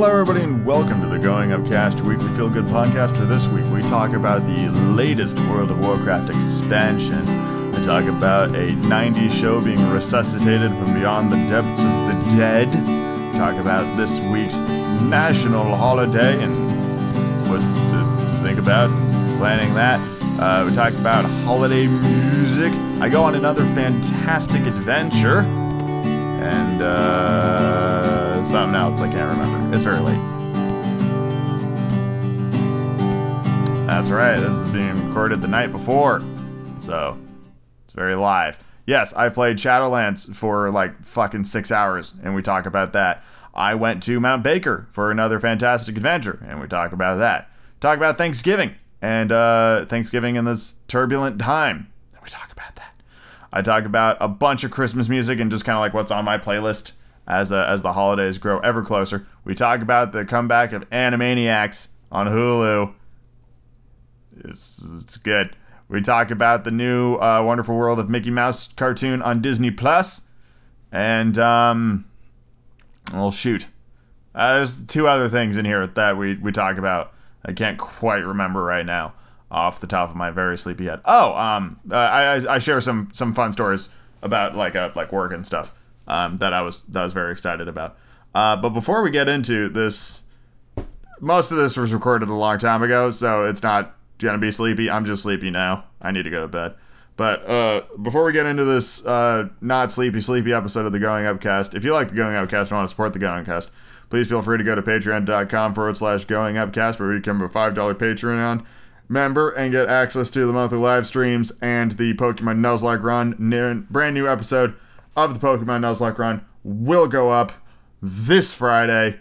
Hello, everybody, and welcome to the Going Upcast Weekly Feel Good podcast. For this week, we talk about the latest World of Warcraft expansion. We talk about a 90s show being resuscitated from beyond the depths of the dead. We talk about this week's national holiday and what to think about planning that. Uh, we talk about holiday music. I go on another fantastic adventure. And, uh, something else I can't remember. It's very late. That's right, this is being recorded the night before. So, it's very live. Yes, I played Shadowlands for like fucking six hours, and we talk about that. I went to Mount Baker for another fantastic adventure, and we talk about that. Talk about Thanksgiving and uh, Thanksgiving in this turbulent time, and we talk about that. I talk about a bunch of Christmas music and just kind of like what's on my playlist as uh, as the holidays grow ever closer. We talk about the comeback of Animaniacs on Hulu. It's it's good. We talk about the new uh, Wonderful World of Mickey Mouse cartoon on Disney Plus, and um, well, shoot, uh, there's two other things in here that we we talk about. I can't quite remember right now off the top of my very sleepy head. Oh, um, uh, I, I share some some fun stories about like uh, like work and stuff um, that I was that I was very excited about. Uh, but before we get into this, most of this was recorded a long time ago, so it's not gonna be sleepy. I'm just sleepy now. I need to go to bed. But uh, before we get into this uh, not sleepy sleepy episode of the Going Upcast, if you like the Going Upcast and want to support the Going Upcast, please feel free to go to patreon.com forward slash Going Upcast where you become a five dollar Patreon member and get access to the monthly live streams and the Pokemon Nuzlocke Run. Brand new episode of the Pokemon Nuzlocke Run will go up this Friday.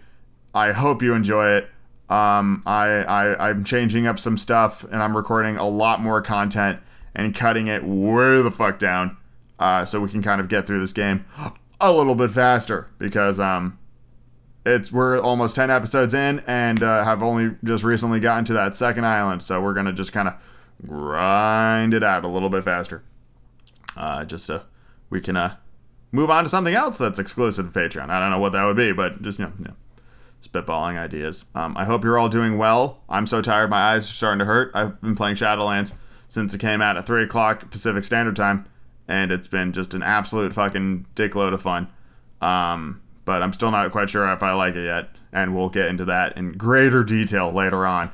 I hope you enjoy it. Um, I, I I'm changing up some stuff and I'm recording a lot more content and cutting it way the fuck down, uh, so we can kind of get through this game a little bit faster because um it's we're almost 10 episodes in and uh, have only just recently gotten to that second island so we're gonna just kind of grind it out a little bit faster uh, just so we can uh, move on to something else that's exclusive to patreon i don't know what that would be but just you know, know spitballing ideas um, i hope you're all doing well i'm so tired my eyes are starting to hurt i've been playing shadowlands since it came out at 3 o'clock pacific standard time and it's been just an absolute fucking dickload of fun um, but I'm still not quite sure if I like it yet. And we'll get into that in greater detail later on.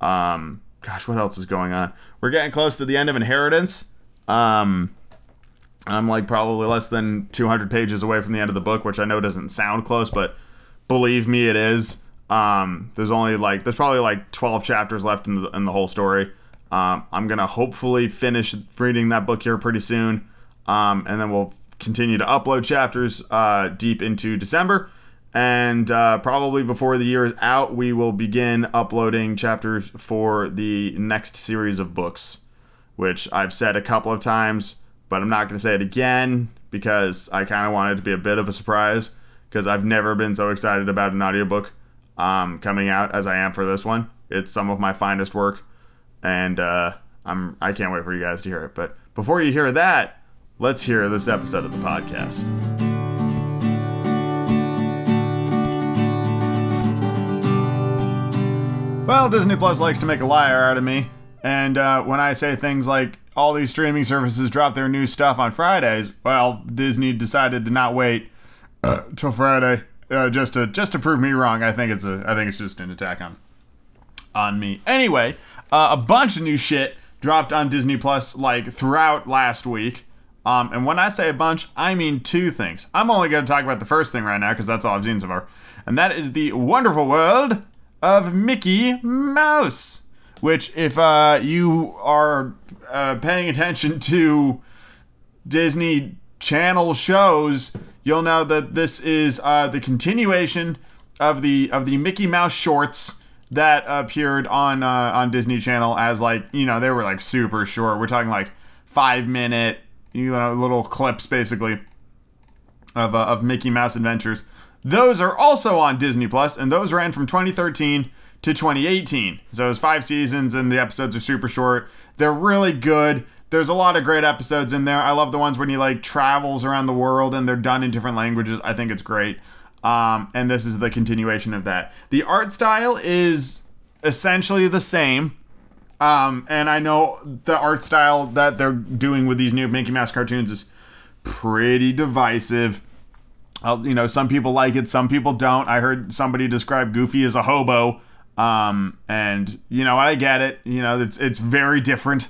Um, gosh, what else is going on? We're getting close to the end of Inheritance. Um, I'm like probably less than 200 pages away from the end of the book, which I know doesn't sound close, but believe me, it is. Um, there's only like there's probably like 12 chapters left in the in the whole story. Um, I'm gonna hopefully finish reading that book here pretty soon, um, and then we'll continue to upload chapters uh, deep into December. And uh, probably before the year is out, we will begin uploading chapters for the next series of books, which I've said a couple of times, but I'm not going to say it again because I kind of wanted to be a bit of a surprise because I've never been so excited about an audiobook um, coming out as I am for this one. It's some of my finest work, and uh, I'm I can't wait for you guys to hear it. But before you hear that, Let's hear this episode of the podcast. Well, Disney Plus likes to make a liar out of me. And uh, when I say things like all these streaming services drop their new stuff on Fridays, well, Disney decided to not wait uh, till Friday uh, just to just to prove me wrong. I think it's a I think it's just an attack on on me. Anyway, uh, a bunch of new shit dropped on Disney Plus like throughout last week. Um, and when I say a bunch, I mean two things. I'm only going to talk about the first thing right now because that's all I've seen so far. And that is the wonderful world of Mickey Mouse. Which, if uh, you are uh, paying attention to Disney Channel shows, you'll know that this is uh, the continuation of the of the Mickey Mouse shorts that appeared on uh, on Disney Channel as like you know they were like super short. We're talking like five minute you know, little clips basically of, uh, of Mickey Mouse Adventures. Those are also on Disney Plus, and those ran from 2013 to 2018. So it's five seasons, and the episodes are super short. They're really good. There's a lot of great episodes in there. I love the ones when he like travels around the world and they're done in different languages. I think it's great. Um, and this is the continuation of that. The art style is essentially the same. Um, and I know the art style that they're doing with these new Mickey Mouse cartoons is pretty divisive. Uh, you know, some people like it, some people don't. I heard somebody describe Goofy as a hobo. Um, and you know, I get it. You know, it's it's very different.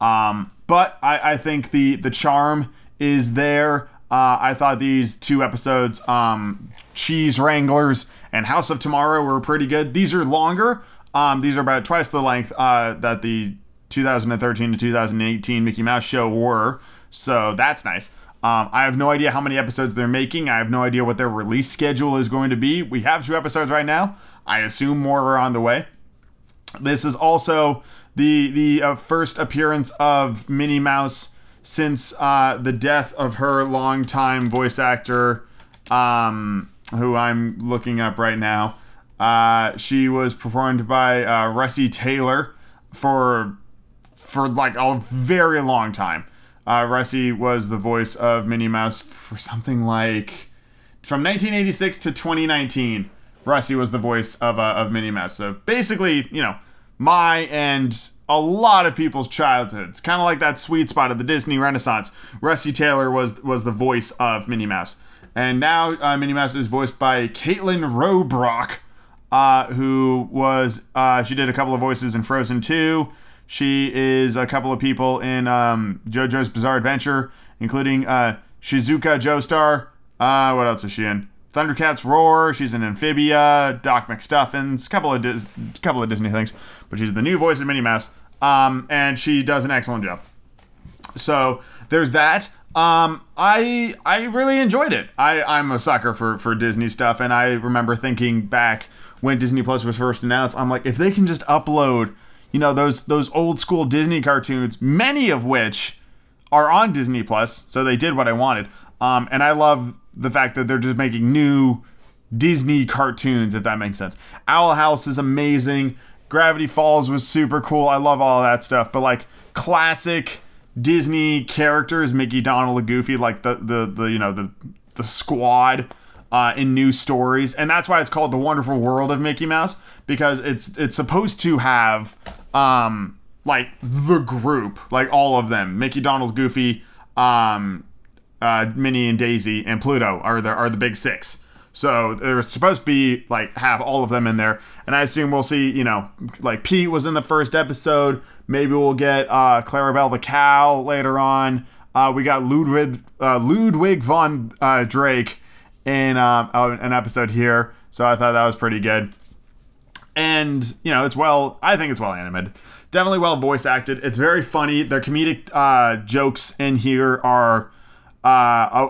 Um, but I, I think the the charm is there. Uh, I thought these two episodes, um, Cheese Wranglers and House of Tomorrow, were pretty good. These are longer. Um, these are about twice the length uh, that the 2013 to 2018 Mickey Mouse show were. So that's nice. Um, I have no idea how many episodes they're making. I have no idea what their release schedule is going to be. We have two episodes right now. I assume more are on the way. This is also the the uh, first appearance of Minnie Mouse since uh, the death of her longtime voice actor, um, who I'm looking up right now. Uh, she was performed by uh, Russi Taylor for for like a very long time. Uh, Russi was the voice of Minnie Mouse for something like from 1986 to 2019. Russi was the voice of uh, of Minnie Mouse. So basically, you know, my and a lot of people's childhoods, kind of like that sweet spot of the Disney Renaissance. Russi Taylor was was the voice of Minnie Mouse, and now uh, Minnie Mouse is voiced by Kaitlyn Robrock, uh, who was uh, she did a couple of voices in Frozen 2. She is a couple of people in um, JoJo's Bizarre Adventure, including uh, Shizuka Joestar. Uh, what else is she in? Thundercats Roar. She's in Amphibia, Doc McStuffins, couple of couple of Disney things, but she's the new voice of Minnie Mouse, um, and she does an excellent job. So there's that. Um, I I really enjoyed it. I I'm a sucker for for Disney stuff, and I remember thinking back when Disney Plus was first announced. I'm like, if they can just upload, you know, those those old school Disney cartoons, many of which are on Disney Plus, so they did what I wanted. Um, and I love the fact that they're just making new Disney cartoons, if that makes sense. Owl House is amazing. Gravity Falls was super cool. I love all that stuff. But like classic Disney characters, Mickey, Donald, and Goofy, like the the the you know the the squad uh, in new stories, and that's why it's called the Wonderful World of Mickey Mouse because it's it's supposed to have um like the group, like all of them, Mickey, Donald, Goofy, um, uh, Minnie and Daisy and Pluto are the are the big six. So there's supposed to be like have all of them in there, and I assume we'll see. You know, like Pete was in the first episode. Maybe we'll get uh, Clarabelle the cow later on. Uh, we got Ludwig uh, Ludwig von uh, Drake in uh, an episode here, so I thought that was pretty good. And you know, it's well. I think it's well animated. Definitely well voice acted. It's very funny. Their comedic uh, jokes in here are uh,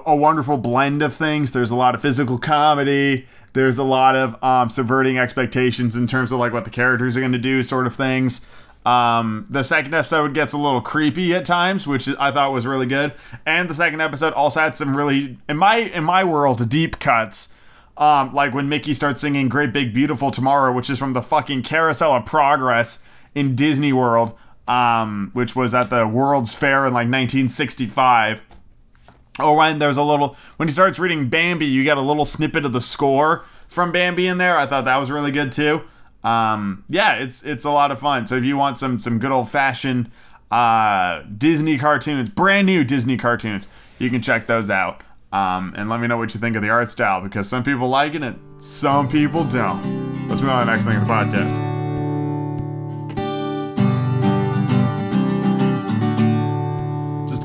a, a, wonderful blend of things. There's a lot of physical comedy. There's a lot of um, subverting expectations in terms of like what the characters are going to do, sort of things. Um, the second episode gets a little creepy at times, which I thought was really good. And the second episode also had some really, in my in my world, deep cuts. Um, like when Mickey starts singing "Great Big Beautiful Tomorrow," which is from the fucking Carousel of Progress in Disney World, um, which was at the World's Fair in like 1965 or when there's a little when he starts reading Bambi, you get a little snippet of the score from Bambi in there. I thought that was really good too. Um, yeah, it's it's a lot of fun. So if you want some some good old fashioned uh, Disney cartoons, brand new Disney cartoons, you can check those out. Um, and let me know what you think of the art style because some people like it some people don't. Let's move on to the next thing in the podcast.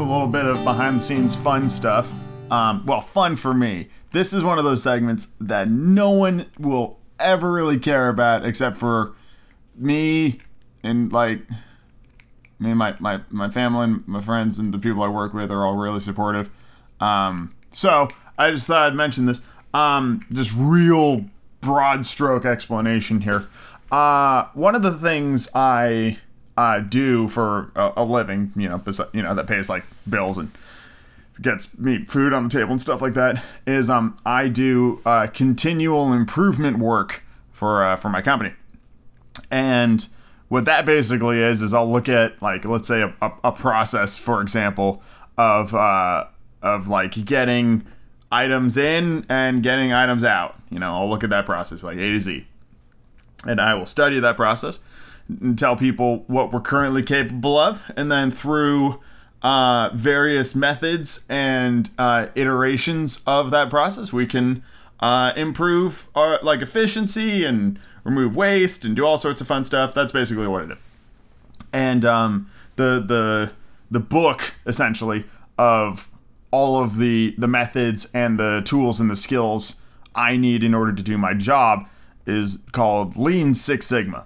Little bit of behind the scenes fun stuff. Um, well, fun for me. This is one of those segments that no one will ever really care about except for me and like me and my, my, my family and my friends and the people I work with are all really supportive. Um, so I just thought I'd mention this. Um, just real broad stroke explanation here. Uh, one of the things I uh, do for a, a living, you know, you know that pays like bills and gets me food on the table and stuff like that, is um I do uh, continual improvement work for uh, for my company, and what that basically is is I'll look at like let's say a, a, a process, for example, of uh, of like getting items in and getting items out. You know, I'll look at that process like A to Z. And I will study that process and tell people what we're currently capable of. And then through uh, various methods and uh, iterations of that process, we can uh, improve our like efficiency and remove waste and do all sorts of fun stuff. That's basically what it is. And um, the the the book essentially of all of the the methods and the tools and the skills I need in order to do my job is called Lean Six Sigma,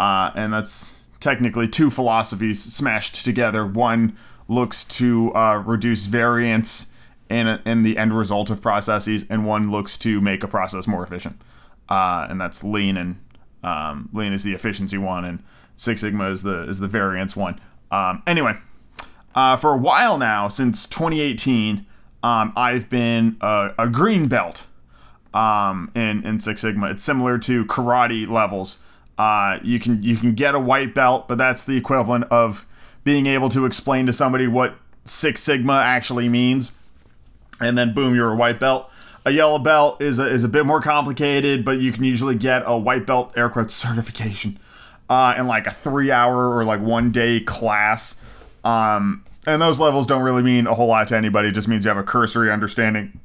uh, and that's technically two philosophies smashed together. One looks to uh, reduce variance in in the end result of processes, and one looks to make a process more efficient. Uh, and that's Lean, and um, Lean is the efficiency one, and Six Sigma is the is the variance one. Um, anyway, uh, for a while now, since 2018, um, I've been a, a green belt um, in in Six Sigma. It's similar to karate levels. Uh, you can you can get a white belt, but that's the equivalent of being able to explain to somebody what Six Sigma actually means, and then boom, you're a white belt. A yellow belt is a, is a bit more complicated, but you can usually get a white belt air quotes certification uh, in like a three hour or like one day class. Um, and those levels don't really mean a whole lot to anybody. It just means you have a cursory understanding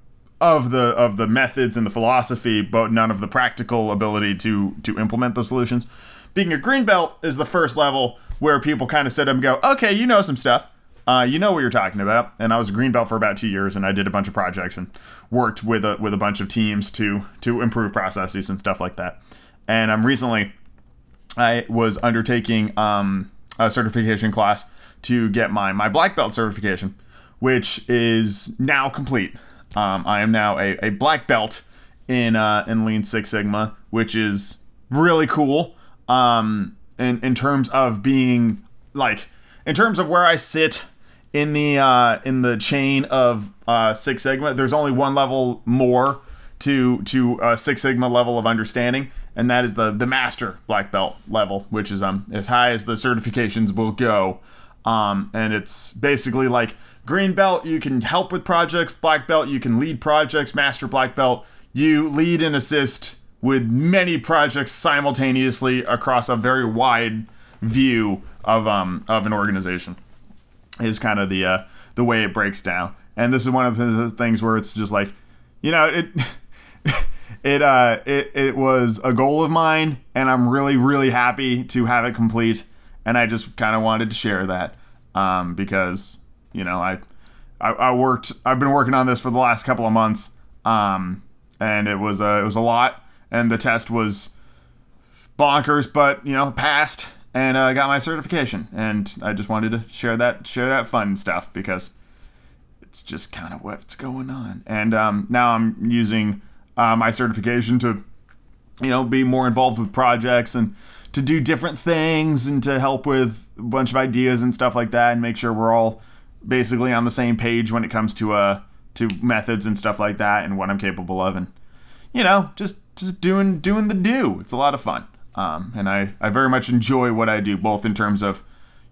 of the of the methods and the philosophy, but none of the practical ability to to implement the solutions. Being a green belt is the first level where people kind of sit up and go, "Okay, you know some stuff. Uh, you know what you're talking about." And I was a green belt for about two years, and I did a bunch of projects and worked with a with a bunch of teams to to improve processes and stuff like that. And I'm um, recently, I was undertaking um, a certification class to get my my black belt certification, which is now complete. Um, I am now a, a black belt in uh, in Lean Six Sigma, which is really cool. Um, in in terms of being like in terms of where I sit in the uh, in the chain of uh, Six Sigma, there's only one level more to to a Six Sigma level of understanding, and that is the the master black belt level, which is um as high as the certifications will go. Um, and it's basically like green belt, you can help with projects, black belt, you can lead projects, master black belt, you lead and assist with many projects simultaneously across a very wide view of um, of an organization. Is kind of the uh, the way it breaks down, and this is one of the things where it's just like, you know, it. it uh it, it was a goal of mine and i'm really really happy to have it complete and I just kind of wanted to share that um, because you know I, I, I worked I've been working on this for the last couple of months um, and it was a, it was a lot and the test was bonkers but you know passed and I uh, got my certification and I just wanted to share that share that fun stuff because it's just kind of what's going on. And um, now I'm using uh, my certification to you know be more involved with projects and to do different things and to help with a bunch of ideas and stuff like that and make sure we're all basically on the same page when it comes to uh to methods and stuff like that and what I'm capable of and you know just just doing doing the do. It's a lot of fun. Um, and I I very much enjoy what I do both in terms of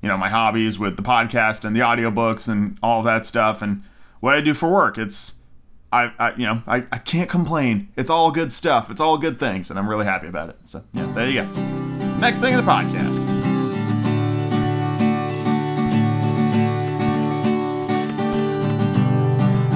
you know my hobbies with the podcast and the audiobooks and all that stuff and what I do for work. It's I, I, you know I, I can't complain. It's all good stuff. It's all good things. And I'm really happy about it. So yeah there you go. Next thing in the podcast.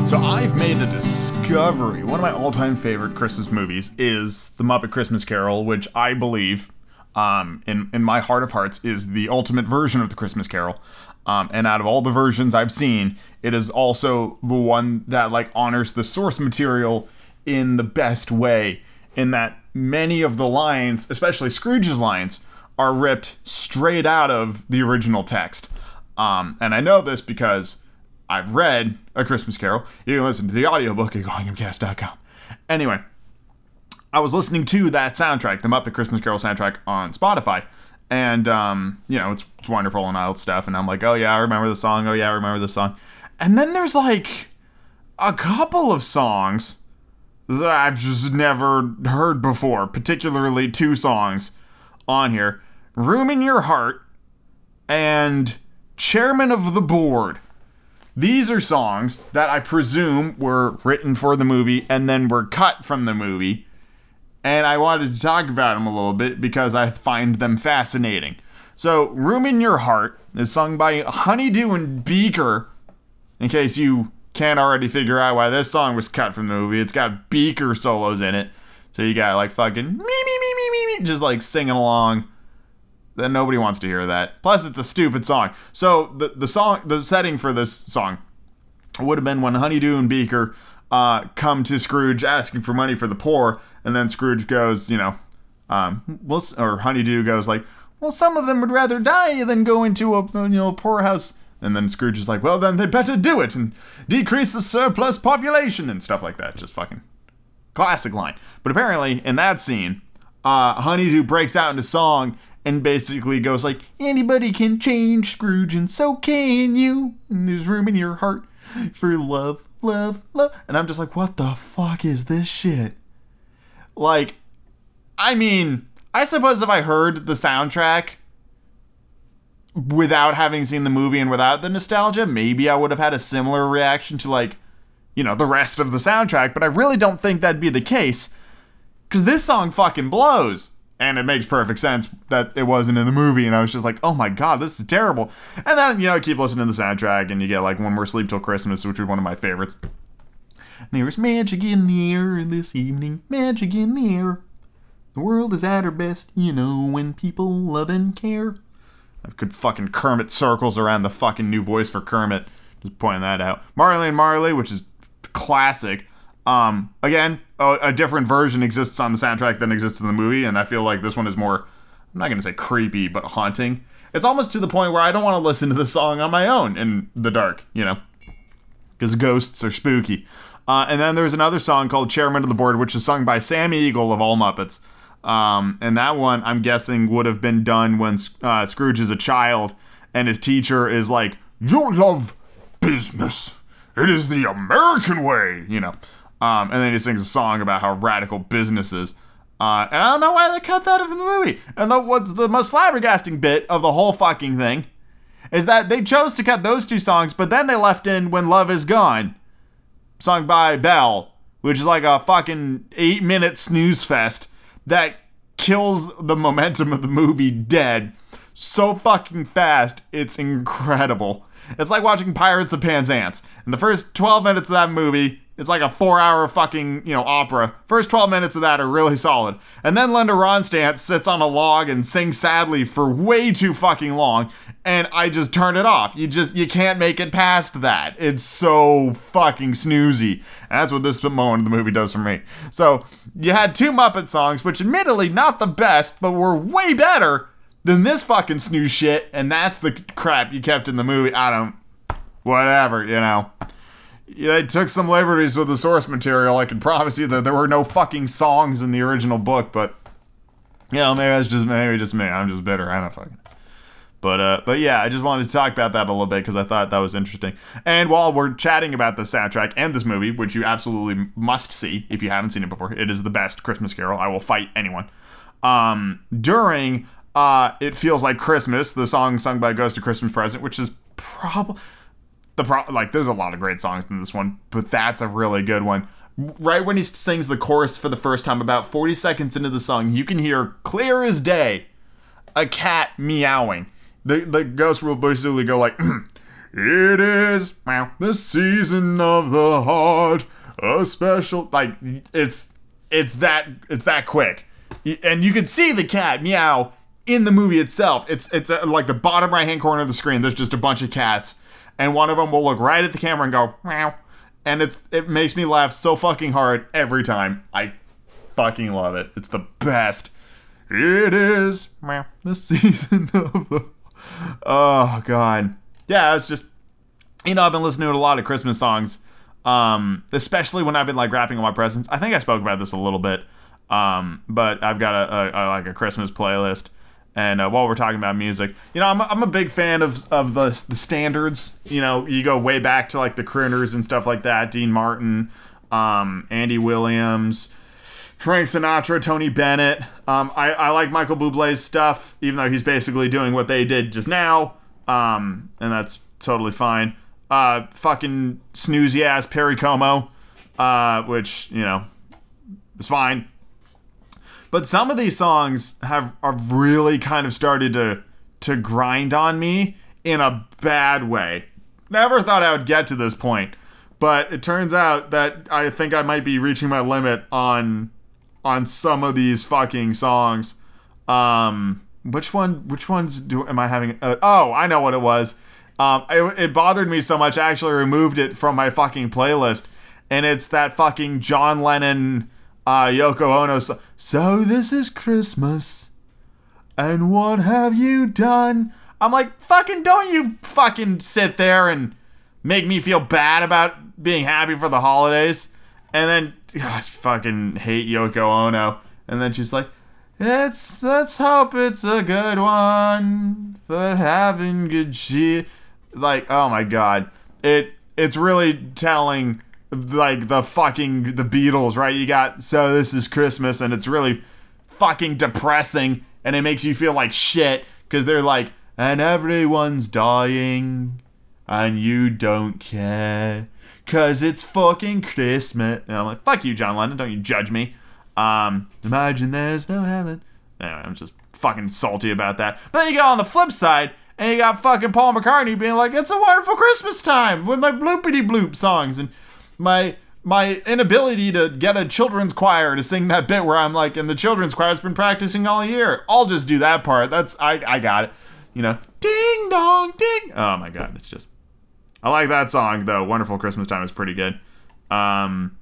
So I've made a discovery. One of my all-time favorite Christmas movies is The Muppet Christmas Carol, which I believe, um, in in my heart of hearts, is the ultimate version of the Christmas Carol. Um, and out of all the versions I've seen, it is also the one that like honors the source material in the best way. In that many of the lines, especially Scrooge's lines, are ripped straight out of the original text. Um, and I know this because I've read A Christmas Carol. You can listen to the audiobook at goingupcast.com. Anyway, I was listening to that soundtrack, the Muppet Christmas Carol soundtrack on Spotify. And, um, you know, it's, it's wonderful and all stuff. And I'm like, oh, yeah, I remember the song. Oh, yeah, I remember the song. And then there's like a couple of songs that I've just never heard before, particularly two songs on here Room in Your Heart and Chairman of the Board. These are songs that I presume were written for the movie and then were cut from the movie. And I wanted to talk about them a little bit because I find them fascinating. So, Room in Your Heart is sung by Honeydew and Beaker. In case you can't already figure out why this song was cut from the movie, it's got Beaker solos in it. So you got like fucking me, me, me, me, me, me, just like singing along then nobody wants to hear that. Plus, it's a stupid song. So the the song, the setting for this song would have been when Honeydew and Beaker uh, come to Scrooge asking for money for the poor, and then Scrooge goes, you know, um, well, or Honeydew goes like, well, some of them would rather die than go into a you know poorhouse. And then Scrooge is like, well, then they better do it and decrease the surplus population and stuff like that. Just fucking classic line. But apparently, in that scene, uh, Honeydew breaks out into song and basically goes like, anybody can change Scrooge, and so can you. And there's room in your heart for love, love, love. And I'm just like, what the fuck is this shit? Like, I mean, I suppose if I heard the soundtrack without having seen the movie and without the nostalgia, maybe I would have had a similar reaction to like, you know, the rest of the soundtrack, but I really don't think that'd be the case. Cause this song fucking blows and it makes perfect sense that it wasn't in the movie and i was just like oh my god this is terrible. And then you know keep listening to the soundtrack and you get like one more sleep till christmas which was one of my favorites. There's magic in the air this evening magic in the air. The world is at her best you know when people love and care. I could fucking kermit circles around the fucking new voice for kermit. Just pointing that out. Marley and marley which is classic um, again, a, a, different version exists on the soundtrack than exists in the movie, and I feel like this one is more, I'm not going to say creepy, but haunting. It's almost to the point where I don't want to listen to the song on my own in the dark, you know? Because ghosts are spooky. Uh, and then there's another song called Chairman of the Board, which is sung by Sam Eagle of All Muppets. Um, and that one, I'm guessing, would have been done when uh, Scrooge is a child and his teacher is like, You love business. It is the American way, you know. Um, and then he sings a song about how radical business is. Uh, and I don't know why they cut that from the movie. And the, what's the most flabbergasting bit of the whole fucking thing is that they chose to cut those two songs, but then they left in When Love Is Gone, sung by Belle, which is like a fucking eight minute snooze fest that kills the momentum of the movie dead so fucking fast. It's incredible. It's like watching Pirates of Penzance. In the first 12 minutes of that movie, it's like a four hour fucking, you know, opera. First 12 minutes of that are really solid. And then Linda Ronstadt sits on a log and sings sadly for way too fucking long. And I just turn it off. You just, you can't make it past that. It's so fucking snoozy. And that's what this moment of the movie does for me. So you had two Muppet songs, which admittedly not the best, but were way better than this fucking snooze shit. And that's the crap you kept in the movie. I don't, whatever, you know they took some liberties with the source material. I can promise you that there were no fucking songs in the original book, but you know, maybe that's just maybe just me. I'm just bitter. I don't fucking. But uh, but yeah, I just wanted to talk about that a little bit because I thought that was interesting. And while we're chatting about the soundtrack and this movie, which you absolutely must see if you haven't seen it before, it is the best Christmas Carol. I will fight anyone. Um, during uh, it feels like Christmas, the song sung by Ghost of Christmas Present, which is probably the pro like there's a lot of great songs in this one, but that's a really good one. Right when he sings the chorus for the first time, about 40 seconds into the song, you can hear clear as day a cat meowing. The the ghost will basically go like, "It is well, the season of the heart, a special like it's it's that it's that quick." And you can see the cat meow in the movie itself. It's it's uh, like the bottom right hand corner of the screen. There's just a bunch of cats and one of them will look right at the camera and go meow, and it it makes me laugh so fucking hard every time. I fucking love it. It's the best. It is meow, the season of the. Oh god, yeah. It's just you know I've been listening to a lot of Christmas songs, um, especially when I've been like wrapping my presents. I think I spoke about this a little bit, um, but I've got a, a, a like a Christmas playlist and uh, while we're talking about music, you know, I'm, I'm a big fan of of the the standards. You know, you go way back to like the Crooners and stuff like that. Dean Martin, um, Andy Williams, Frank Sinatra, Tony Bennett. Um, I, I like Michael Bublé's stuff, even though he's basically doing what they did just now, um, and that's totally fine. uh, fucking snoozy ass Perry Como, uh, which you know is fine. But some of these songs have are really kind of started to to grind on me in a bad way. Never thought I would get to this point, but it turns out that I think I might be reaching my limit on on some of these fucking songs. Um, which one? Which ones do am I having? Uh, oh, I know what it was. Um, it, it bothered me so much. I actually removed it from my fucking playlist, and it's that fucking John Lennon, uh, Yoko Ono. So, so this is Christmas, and what have you done? I'm like, fucking, don't you fucking sit there and make me feel bad about being happy for the holidays. And then, God, fucking hate Yoko Ono. And then she's like, it's, let's hope it's a good one for having good shit. Like, oh my God. It, it's really telling, like, the fucking, the Beatles, right? You got, so this is Christmas, and it's really fucking depressing, and it makes you feel like shit, because they're like, and everyone's dying, and you don't care, cause it's fucking Christmas. And I'm like, fuck you, John Lennon, don't you judge me. Um, imagine there's no heaven. Anyway, I'm just fucking salty about that. But then you go on the flip side, and you got fucking Paul McCartney being like, "It's a wonderful Christmas time" with my bloopity bloop songs and my my inability to get a children's choir to sing that bit where I'm like, and the children's choir's been practicing all year. I'll just do that part. That's I I got it. You know, ding dong ding. Oh my god, it's just I like that song though. Wonderful Christmas time is pretty good. Um,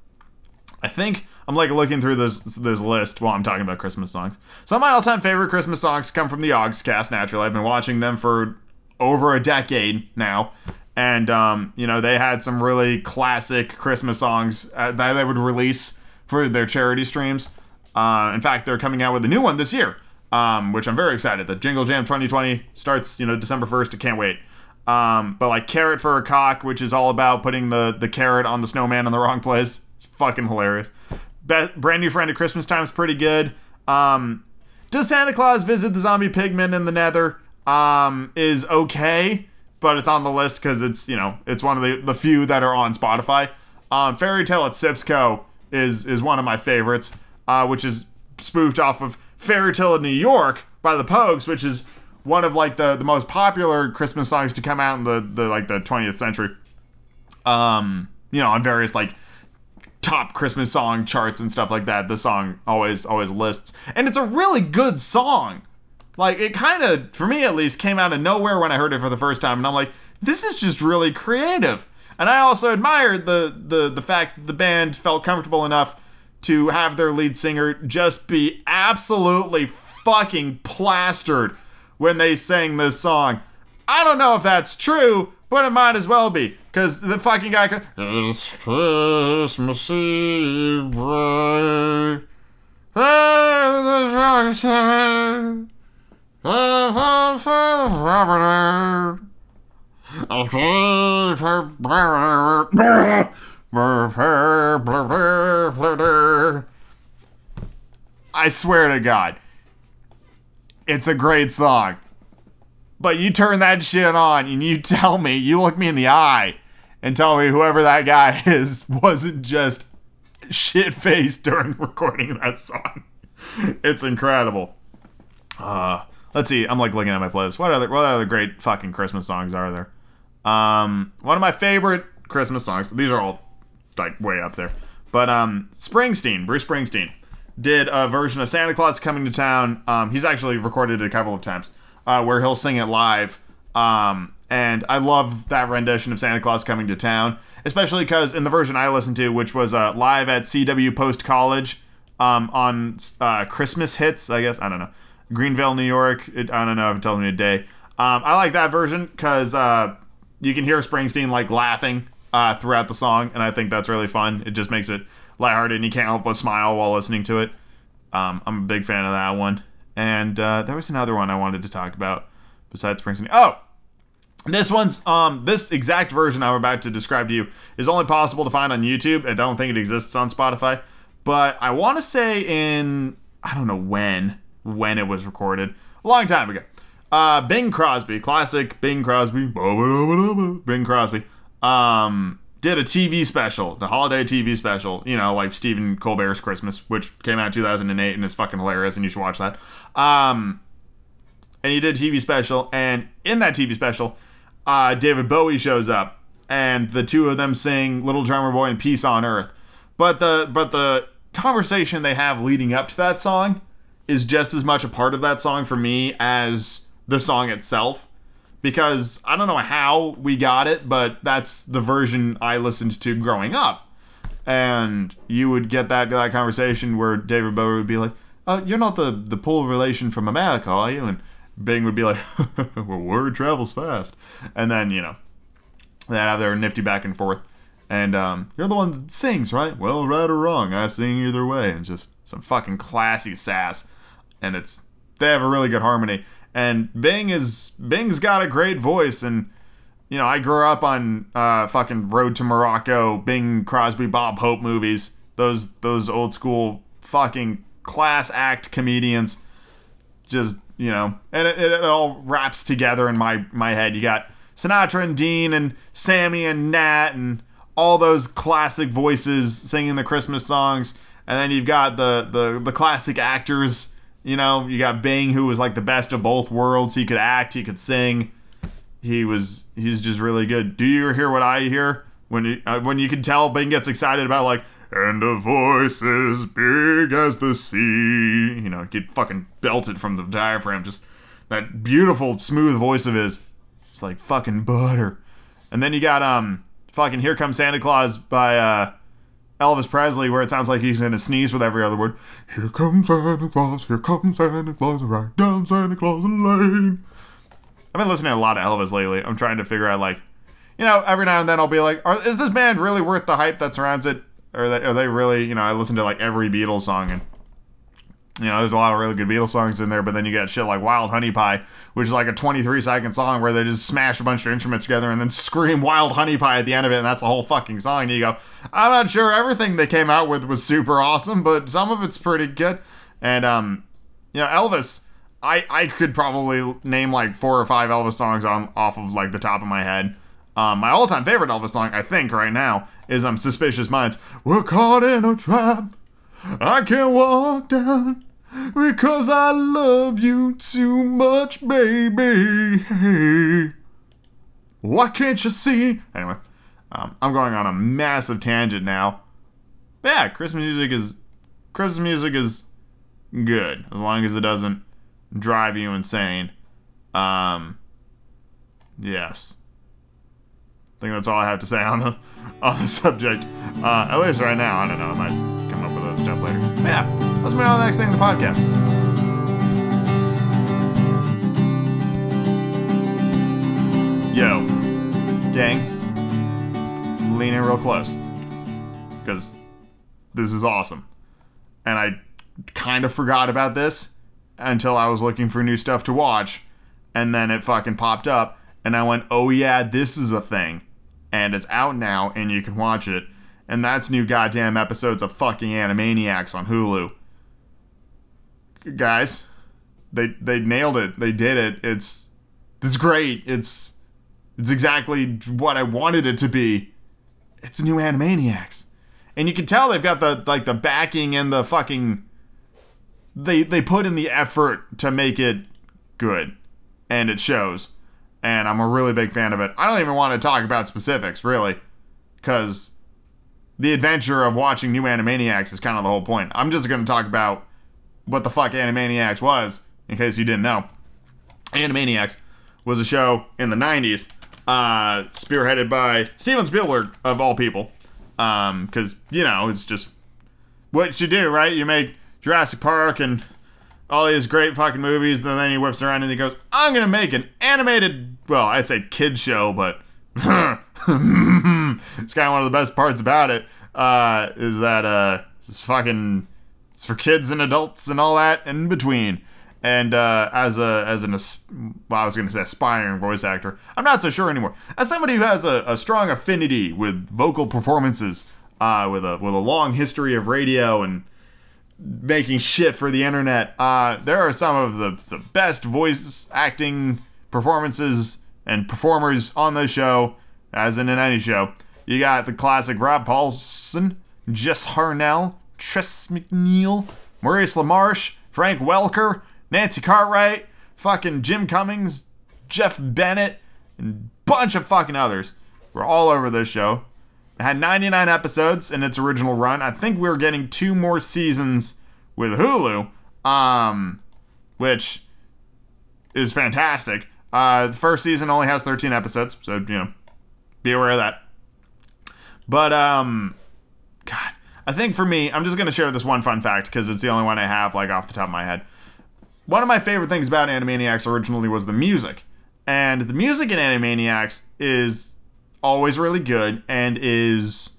I think I'm like looking through this this list while I'm talking about Christmas songs. Some of my all-time favorite Christmas songs come from the Yogscast. Naturally, I've been watching them for over a decade now, and um, you know they had some really classic Christmas songs uh, that they would release for their charity streams. Uh, in fact, they're coming out with a new one this year, um, which I'm very excited. The Jingle Jam 2020 starts, you know, December 1st. I can't wait. Um, but like Carrot for a Cock, which is all about putting the the carrot on the snowman in the wrong place. It's fucking hilarious. Be- brand new friend at Christmas time is pretty good. Um, does Santa Claus visit the zombie pigmen in the Nether? Um, is okay, but it's on the list because it's you know it's one of the the few that are on Spotify. Um, Fairy Tale at Sipsco is is one of my favorites, uh, which is spoofed off of Fairy Tale in New York by the Pogues, which is one of like the the most popular Christmas songs to come out in the the like the 20th century. Um, you know, on various like top Christmas song charts and stuff like that. The song always always lists, and it's a really good song. Like it kind of, for me at least, came out of nowhere when I heard it for the first time, and I'm like, this is just really creative. And I also admired the the the fact the band felt comfortable enough to have their lead singer just be absolutely fucking plastered when they sang this song. I don't know if that's true, but it might as well be. Because the fucking guy. Co- it's Christmas Eve, bright. I swear to God, it's a great song. But you turn that shit on and you tell me, you look me in the eye and tell me whoever that guy is wasn't just shit faced during recording that song. It's incredible. Uh, let's see. I'm like looking at my playlist. What other what other great fucking Christmas songs are there? Um, one of my favorite Christmas songs. These are all like way up there. But um, Springsteen, Bruce Springsteen, did a version of Santa Claus Coming to Town. Um, he's actually recorded it a couple of times uh, where he'll sing it live. Um, and I love that rendition of Santa Claus Coming to Town, especially because in the version I listened to, which was uh, live at CW Post College um, on uh, Christmas hits, I guess I don't know, Greenvale, New York. It, I don't know it tells me a day. Um, I like that version because uh, you can hear Springsteen like laughing uh, throughout the song, and I think that's really fun. It just makes it lighthearted, and you can't help but smile while listening to it. Um, I'm a big fan of that one. And uh, there was another one I wanted to talk about besides Springsteen. Oh, this one's um this exact version I'm about to describe to you is only possible to find on YouTube. I don't think it exists on Spotify, but I want to say in I don't know when when it was recorded a long time ago. Uh, Bing Crosby, classic Bing Crosby, Bing Crosby. um, did a TV special, the holiday TV special, you know, like Stephen Colbert's Christmas, which came out in 2008 and is fucking hilarious, and you should watch that. Um, and he did a TV special, and in that TV special, uh, David Bowie shows up, and the two of them sing "Little Drummer Boy" and "Peace on Earth." But the but the conversation they have leading up to that song is just as much a part of that song for me as the song itself because I don't know how we got it, but that's the version I listened to growing up. And you would get that that conversation where David Bowie would be like, "Oh, you're not the the poor relation from America, are you?" And Bing would be like, "Well, word travels fast." And then you know, they have their nifty back and forth. And um, you're the one that sings, right? Well, right or wrong, I sing either way. And just some fucking classy sass. And it's they have a really good harmony. And Bing is Bing's got a great voice, and you know I grew up on uh, fucking Road to Morocco, Bing Crosby, Bob Hope movies. Those those old school fucking class act comedians. Just you know, and it, it all wraps together in my my head. You got Sinatra and Dean and Sammy and Nat and all those classic voices singing the Christmas songs, and then you've got the the the classic actors you know, you got Bing, who was like the best of both worlds. He could act, he could sing. He was he's just really good. Do you hear what I hear when you, uh, when you can tell Bing gets excited about like and a voice as big as the sea. You know, he fucking belted from the diaphragm. Just that beautiful, smooth voice of his. It's like fucking butter. And then you got um fucking Here Comes Santa Claus by uh Elvis Presley, where it sounds like he's gonna sneeze with every other word. Here comes Santa Claus, here comes Santa Claus, right down Santa Claus Lane. I've been listening to a lot of Elvis lately. I'm trying to figure out, like, you know, every now and then I'll be like, are, is this band really worth the hype that surrounds it? Or are they, are they really, you know, I listen to like every Beatles song and you know, there's a lot of really good Beatles songs in there, but then you got shit like Wild Honey Pie, which is like a 23 second song where they just smash a bunch of instruments together and then scream Wild Honey Pie at the end of it, and that's the whole fucking song. And you go, I'm not sure everything they came out with was super awesome, but some of it's pretty good. And, um, you know, Elvis, I, I could probably name like four or five Elvis songs on off of like the top of my head. Um, my all time favorite Elvis song, I think, right now, is um, Suspicious Minds. We're caught in a trap. I can't walk down because I love you too much, baby. Why can't you see? Anyway, um, I'm going on a massive tangent now. But yeah, Christmas music is Christmas music is good as long as it doesn't drive you insane. Um, yes. I think that's all I have to say on the on the subject. Uh, at least right now. I don't know. I might come up with a stuff later. But yeah, let's move on to the next thing in the podcast. Yo, gang, lean in real close because this is awesome. And I kind of forgot about this until I was looking for new stuff to watch, and then it fucking popped up, and I went, oh yeah, this is a thing. And it's out now, and you can watch it and that's new goddamn episodes of fucking Animaniacs on Hulu. Guys, they they nailed it. They did it. It's it's great. It's it's exactly what I wanted it to be. It's new Animaniacs. And you can tell they've got the like the backing and the fucking they they put in the effort to make it good. And it shows. And I'm a really big fan of it. I don't even want to talk about specifics, really. Cause the adventure of watching new Animaniacs is kind of the whole point. I'm just going to talk about what the fuck Animaniacs was, in case you didn't know. Animaniacs was a show in the 90s, uh, spearheaded by Steven Spielberg, of all people. Because, um, you know, it's just what you do, right? You make Jurassic Park and all these great fucking movies, and then he whips around and he goes, I'm going to make an animated, well, I'd say kid show, but it's kind of one of the best parts about it uh, is that uh, fucking it's for kids and adults and all that in between. And uh, as a as an well, I was going to say aspiring voice actor, I'm not so sure anymore. As somebody who has a, a strong affinity with vocal performances, uh, with a with a long history of radio and making shit for the internet, uh, there are some of the the best voice acting performances and performers on the show. as in in any show. You got the classic Rob Paulsen, Jess Harnell, Tress MacNeille, Maurice LaMarche, Frank Welker, Nancy Cartwright, fucking Jim Cummings, Jeff Bennett, and bunch of fucking others. We're all over this show. It had 99 episodes in its original run. I think we're getting two more seasons with Hulu, um, which is fantastic. Uh, the first season only has 13 episodes, so you know, be aware of that. But um, God, I think for me, I'm just gonna share this one fun fact because it's the only one I have like off the top of my head. One of my favorite things about Animaniacs originally was the music, and the music in Animaniacs is always really good and is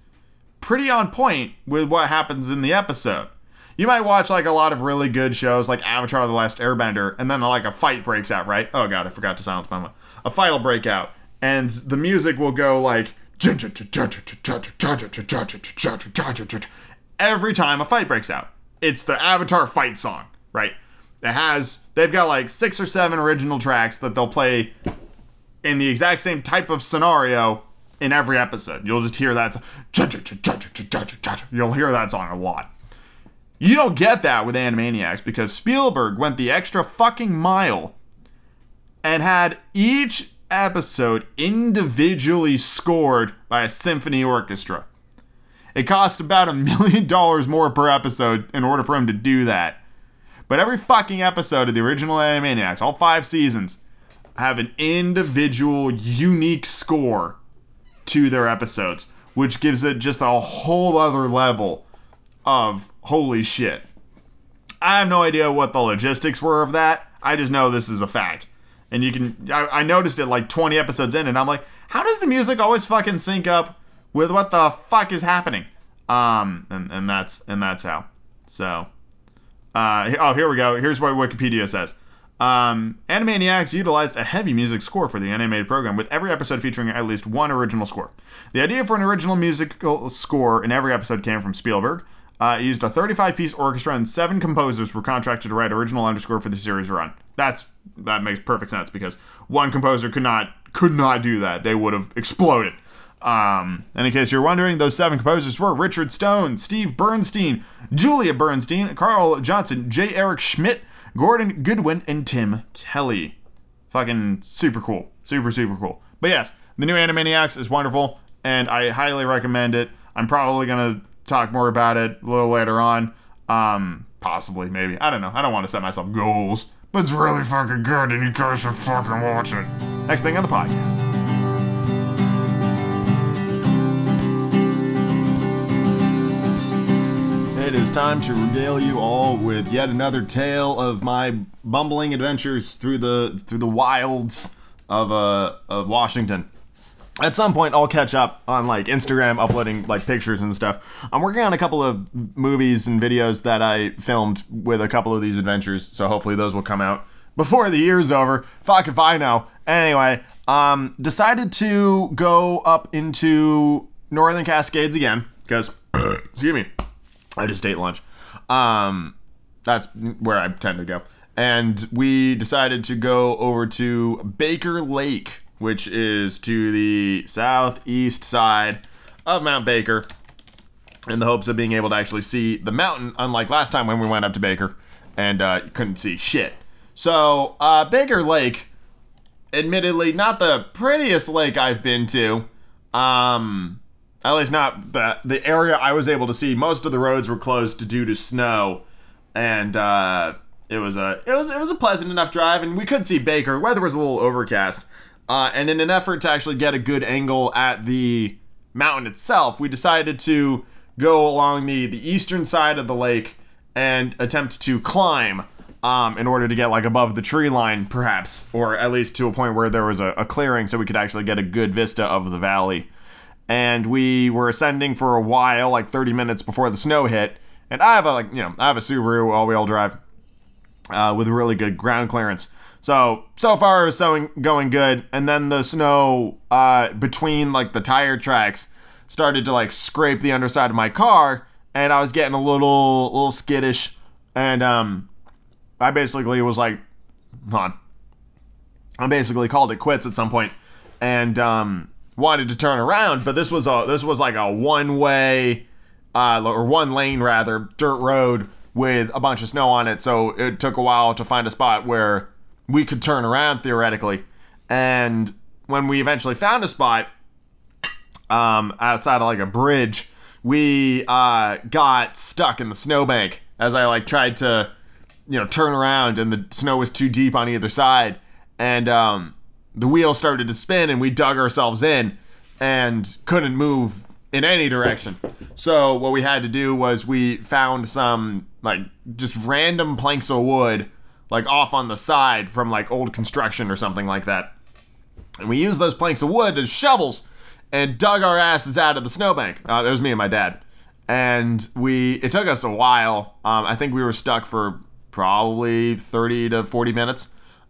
pretty on point with what happens in the episode. You might watch like a lot of really good shows like Avatar: The Last Airbender, and then like a fight breaks out, right? Oh god, I forgot to silence my. Mic. A fight will break out, and the music will go like every time a fight breaks out. It's the Avatar fight song, right? It has they've got like six or seven original tracks that they'll play in the exact same type of scenario in every episode. You'll just hear that. You'll hear that song a lot. You don't get that with Animaniacs because Spielberg went the extra fucking mile and had each episode individually scored by a symphony orchestra. It cost about a million dollars more per episode in order for him to do that. But every fucking episode of the original Animaniacs, all five seasons, have an individual unique score to their episodes, which gives it just a whole other level of holy shit. I have no idea what the logistics were of that. I just know this is a fact. And you can, I, I noticed it like 20 episodes in, and I'm like, how does the music always fucking sync up with what the fuck is happening? Um, and, and that's, and that's how. So, uh, oh, here we go. Here's what Wikipedia says. Um, Animaniacs utilized a heavy music score for the animated program, with every episode featuring at least one original score. The idea for an original musical score in every episode came from Spielberg, uh, used a 35 piece orchestra and seven composers were contracted to write original underscore for the series run. That's that makes perfect sense because one composer could not could not do that. They would have exploded. Um, and in case you're wondering, those seven composers were Richard Stone, Steve Bernstein, Julia Bernstein, Carl Johnson, J. Eric Schmidt, Gordon Goodwin, and Tim Kelly. Fucking super cool. Super, super cool. But yes, the new Animaniacs is wonderful, and I highly recommend it. I'm probably going to talk more about it a little later on. Um, possibly, maybe. I don't know. I don't want to set myself goals, but it's really fucking good, and you guys should fucking watch it. Next thing on the podcast. It is time to regale you all with yet another tale of my bumbling adventures through the through the wilds of uh of Washington at some point I'll catch up on like Instagram uploading like pictures and stuff. I'm working on a couple of movies and videos that I filmed with a couple of these adventures, so hopefully those will come out before the year's over. Fuck if I know. Anyway, um decided to go up into Northern Cascades again because excuse me. I just ate lunch. Um that's where I tend to go. And we decided to go over to Baker Lake which is to the southeast side of Mount Baker, in the hopes of being able to actually see the mountain, unlike last time when we went up to Baker and uh, couldn't see shit. So, uh, Baker Lake, admittedly, not the prettiest lake I've been to. Um, at least not the the area I was able to see. Most of the roads were closed due to snow, and uh, it was a it was it was a pleasant enough drive, and we could see Baker. Weather was a little overcast. Uh, and in an effort to actually get a good angle at the mountain itself, we decided to go along the, the eastern side of the lake and attempt to climb um, in order to get like above the tree line, perhaps, or at least to a point where there was a, a clearing so we could actually get a good vista of the valley. And we were ascending for a while, like 30 minutes before the snow hit. And I have a like you know I have a Subaru all-wheel drive uh, with really good ground clearance. So so far it's going going good, and then the snow uh, between like the tire tracks started to like scrape the underside of my car, and I was getting a little little skittish, and um, I basically was like, hold on, I basically called it quits at some point, and um, wanted to turn around, but this was a this was like a one way uh, or one lane rather dirt road with a bunch of snow on it. So it took a while to find a spot where we could turn around theoretically. And when we eventually found a spot um, outside of like a bridge, we uh, got stuck in the snowbank as I like tried to, you know, turn around and the snow was too deep on either side, and um, the wheel started to spin and we dug ourselves in and couldn't move in any direction. So what we had to do was we found some like just random planks of wood like off on the side from like old construction or something like that. And we used those planks of wood as shovels and dug our asses out of the snowbank. Uh, it was me and my dad. And we, it took us a while. Um, I think we were stuck for probably 30 to 40 minutes.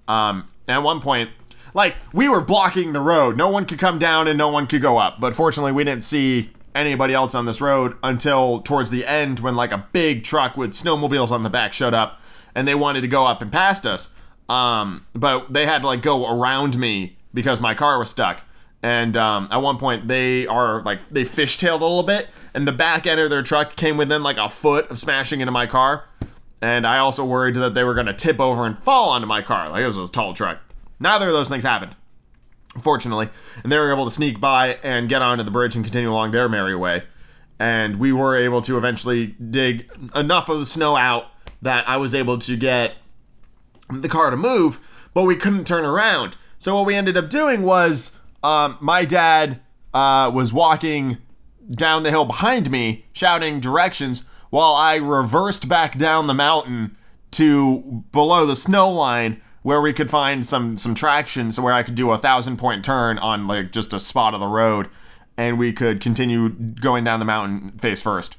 Um, and at one point, like, we were blocking the road. No one could come down and no one could go up. But fortunately, we didn't see anybody else on this road until towards the end when, like, a big truck with snowmobiles on the back showed up and they wanted to go up and past us. Um, but they had to, like, go around me because my car was stuck. And um, at one point, they are like they fishtailed a little bit, and the back end of their truck came within like a foot of smashing into my car. And I also worried that they were going to tip over and fall onto my car. Like it was a tall truck. Neither of those things happened, fortunately. And they were able to sneak by and get onto the bridge and continue along their merry way. And we were able to eventually dig enough of the snow out that I was able to get the car to move, but we couldn't turn around. So what we ended up doing was um, my dad uh, was walking down the hill behind me, shouting directions, while I reversed back down the mountain to below the snow line where we could find some some traction so where I could do a thousand point turn on like just a spot of the road and we could continue going down the mountain face first.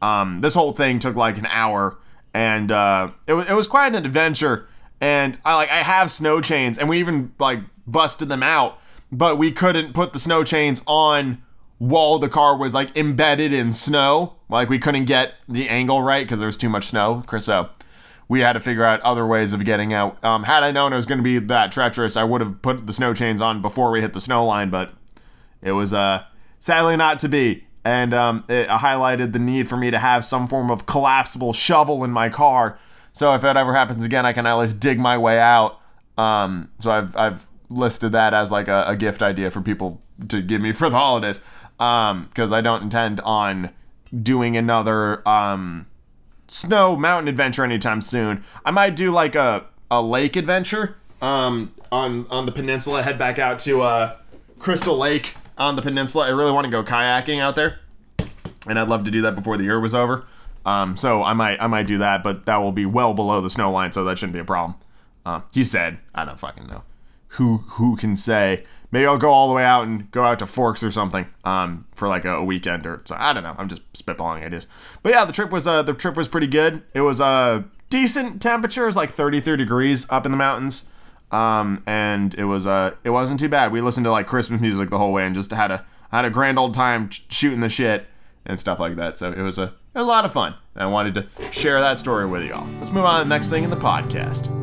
Um, this whole thing took like an hour and uh, it, was, it was quite an adventure and I like I have snow chains and we even like busted them out but we couldn't put the snow chains on while the car was like embedded in snow. Like we couldn't get the angle right because there was too much snow. So we had to figure out other ways of getting out. Um, had I known it was going to be that treacherous, I would have put the snow chains on before we hit the snow line, but it was uh, sadly not to be. And um, it highlighted the need for me to have some form of collapsible shovel in my car. So if that ever happens again, I can at least dig my way out. Um, so I've, I've listed that as like a, a gift idea for people to give me for the holidays because um, I don't intend on doing another um, snow mountain adventure anytime soon. I might do like a, a lake adventure um, on on the peninsula. Head back out to uh, Crystal Lake on the peninsula. I really want to go kayaking out there, and I'd love to do that before the year was over. Um, so I might I might do that, but that will be well below the snow line, so that shouldn't be a problem. Uh, he said, I don't fucking know who who can say maybe I'll go all the way out and go out to Forks or something um, for like a, weekend or so. I don't know. I'm just spitballing ideas. But yeah, the trip was uh, the trip was pretty good. It was a uh, decent temperature. It was like 33 degrees up in the mountains, um, and it was uh it wasn't too bad. We listened to like Christmas music the whole way and just had a had a grand old time shooting the shit and stuff like that. So it was a it was a lot of fun. I wanted to share that story with y'all. Let's move on to the next thing in the podcast.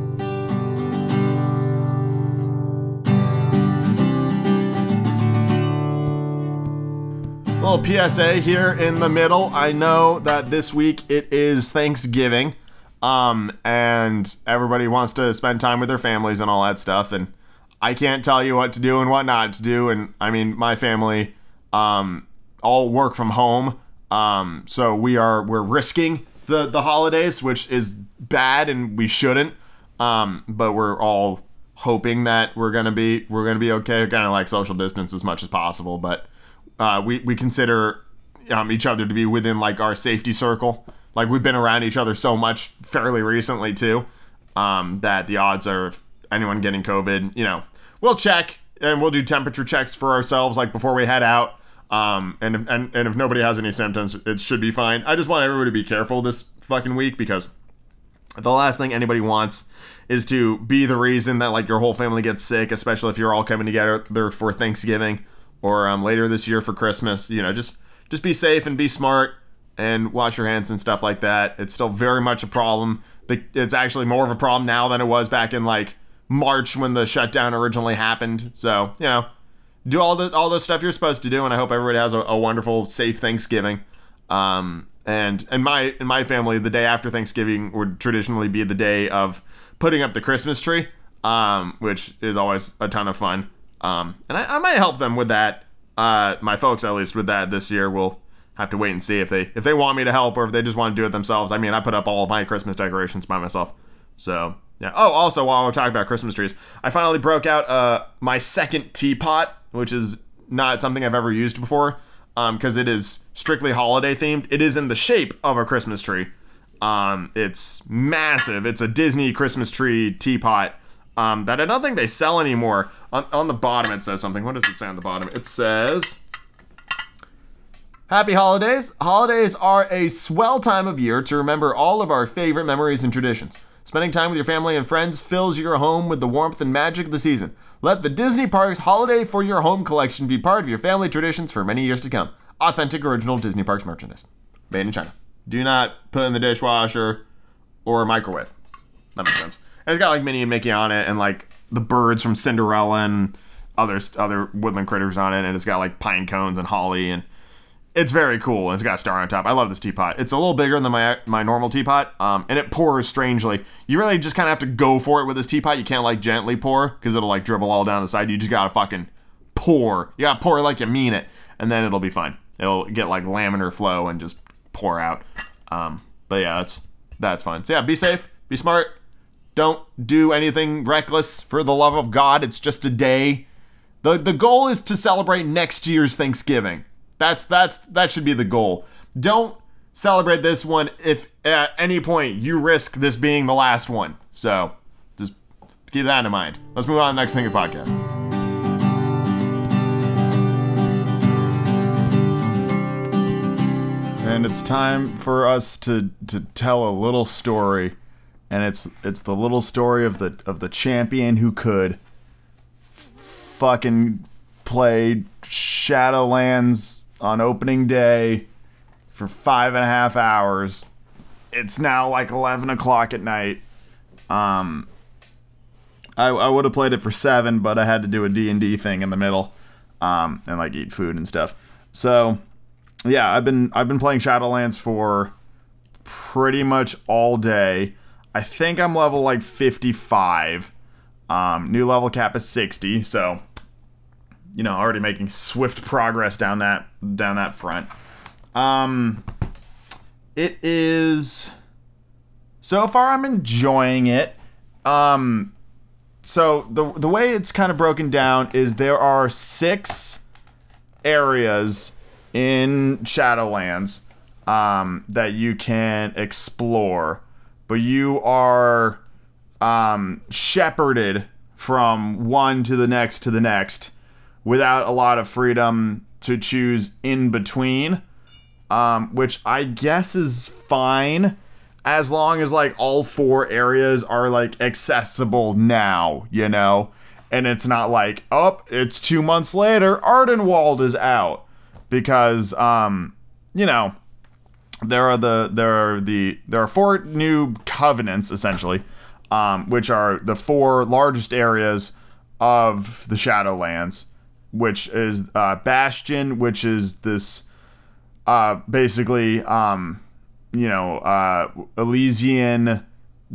little PSA here in the middle. I know that this week it is Thanksgiving, um, and everybody wants to spend time with their families and all that stuff. And I can't tell you what to do and what not to do. And I mean, my family, um, all work from home, um, so we are we're risking the the holidays, which is bad, and we shouldn't. Um, but we're all hoping that we're gonna be we're gonna be okay. Kind of like social distance as much as possible, but uh, we we consider um, each other to be within like our safety circle. Like we've been around each other so much fairly recently too, um, that the odds of anyone getting COVID, you know, we'll check and we'll do temperature checks for ourselves like before we head out. Um, and, and and if nobody has any symptoms, it should be fine. I just want everybody to be careful this fucking week because the last thing anybody wants is to be the reason that like your whole family gets sick, especially if you're all coming together for Thanksgiving or um, later this year for Christmas. You know, just just be safe and be smart and wash your hands and stuff like that. It's still very much a problem. It's actually more of a problem now than it was back in like March when the shutdown originally happened. So you know, do all the all the stuff you're supposed to do, and I hope everybody has a, a wonderful, safe Thanksgiving. Um, and and my in my family, the day after Thanksgiving would traditionally be the day of putting up the Christmas tree, um, which is always a ton of fun. Um, and I, I might help them with that. Uh, my folks, at least, with that this year. We'll have to wait and see if they if they want me to help or if they just want to do it themselves. I mean, I put up all of my Christmas decorations by myself. So yeah. Oh, also while we're talking about Christmas trees, I finally broke out uh my second teapot, which is not something I've ever used before, um, because it is strictly holiday themed. It is in the shape of a Christmas tree. Um, it's massive. It's a Disney Christmas tree teapot. Um, that I don't think they sell anymore. On, on the bottom, it says something. What does it say on the bottom? It says, Happy holidays. Holidays are a swell time of year to remember all of our favorite memories and traditions. Spending time with your family and friends fills your home with the warmth and magic of the season. Let the Disney Parks Holiday for Your Home collection be part of your family traditions for many years to come. Authentic original Disney Parks merchandise. Made in China. Do not put in the dishwasher or microwave. That makes sense. And it's got like Minnie and Mickey on it and like the birds from Cinderella and other other woodland critters on it and it's got like pine cones and holly and it's very cool. It's got a star on top. I love this teapot. It's a little bigger than my my normal teapot, um, and it pours strangely. You really just kind of have to go for it with this teapot. You can't like gently pour because it'll like dribble all down the side. You just gotta fucking pour. You gotta pour like you mean it, and then it'll be fine. It'll get like laminar flow and just pour out. Um, but yeah, that's that's fine. So yeah, be safe, be smart. Don't do anything reckless for the love of God. It's just a day. The the goal is to celebrate next year's Thanksgiving. That's that's that should be the goal. Don't celebrate this one if at any point you risk this being the last one. So just keep that in mind. Let's move on to the next thing in podcast. And it's time for us to to tell a little story, and it's it's the little story of the of the champion who could fucking play Shadowlands on opening day for five and a half hours. It's now like eleven o'clock at night. Um, I, I would have played it for seven, but I had to do a D and D thing in the middle, um, and like eat food and stuff. So, yeah, I've been I've been playing Shadowlands for pretty much all day. I think I'm level like 55. Um, new level cap is 60, so you know already making swift progress down that down that front. Um, it is so far I'm enjoying it. Um, so the the way it's kind of broken down is there are six areas in Shadowlands um, that you can explore, but you are um, shepherded from one to the next to the next without a lot of freedom to choose in between, um, which I guess is fine as long as like all four areas are like accessible now, you know? And it's not like, oh, it's two months later, Ardenweald is out. Because um, you know, there are the there are the there are four new covenants essentially, um, which are the four largest areas of the Shadowlands which is uh, Bastion, which is this uh, basically, um, you know, uh, Elysian,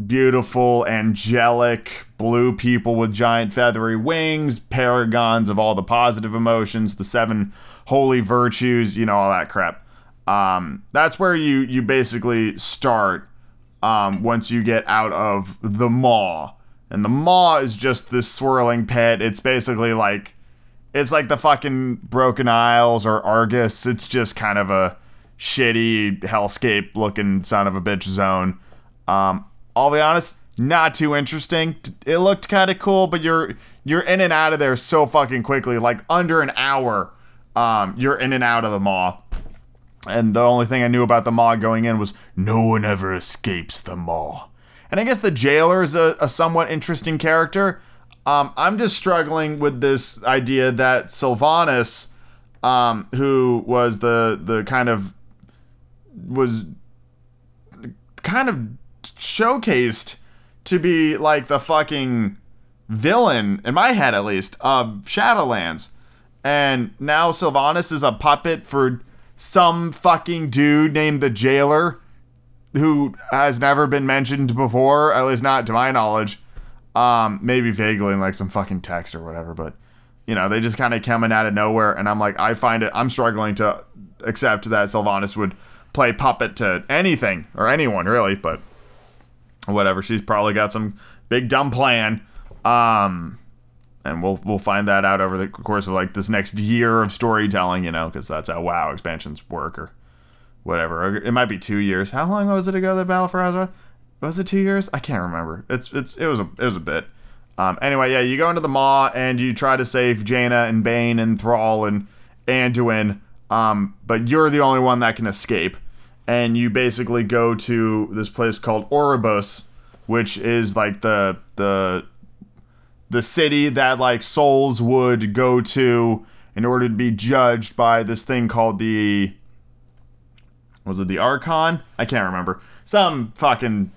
beautiful, angelic, blue people with giant feathery wings, paragons of all the positive emotions, the seven holy virtues, you know, all that crap. Um, that's where you you basically start um, once you get out of the maw. And the maw is just this swirling pit. It's basically like it's like the fucking Broken Isles or Argus. It's just kind of a shitty hellscape looking son of a bitch zone. Um, I'll be honest, not too interesting. It looked kind of cool, but you're you're in and out of there so fucking quickly, like under an hour. Um, you're in and out of the maw. And the only thing I knew about the maw going in was no one ever escapes the maw. And I guess the jailer is a, a somewhat interesting character. Um, I'm just struggling with this idea that Sylvanas, um, who was the the kind of was kind of showcased to be like the fucking villain in my head at least of Shadowlands and now Sylvanas is a puppet for some fucking dude named the Jailer, who has never been mentioned before, at least not to my knowledge. Um, maybe vaguely in like some fucking text or whatever, but you know, they just kind of coming out of nowhere, and I'm like, I find it, I'm struggling to accept that Sylvanas would play puppet to anything or anyone really, but whatever. She's probably got some big dumb plan. Um, and we'll we'll find that out over the course of like this next year of storytelling, you know, because that's how WoW expansions work or whatever. It might be two years. How long was it ago that Battle for Azeroth? Was it two years? I can't remember. It's it's it was a it was a bit. Um, anyway, yeah, you go into the Maw and you try to save Jaina and Bane and Thrall and Anduin, um, but you're the only one that can escape. And you basically go to this place called Oribos, which is like the the the city that like souls would go to in order to be judged by this thing called the was it the Archon? I can't remember. Some fucking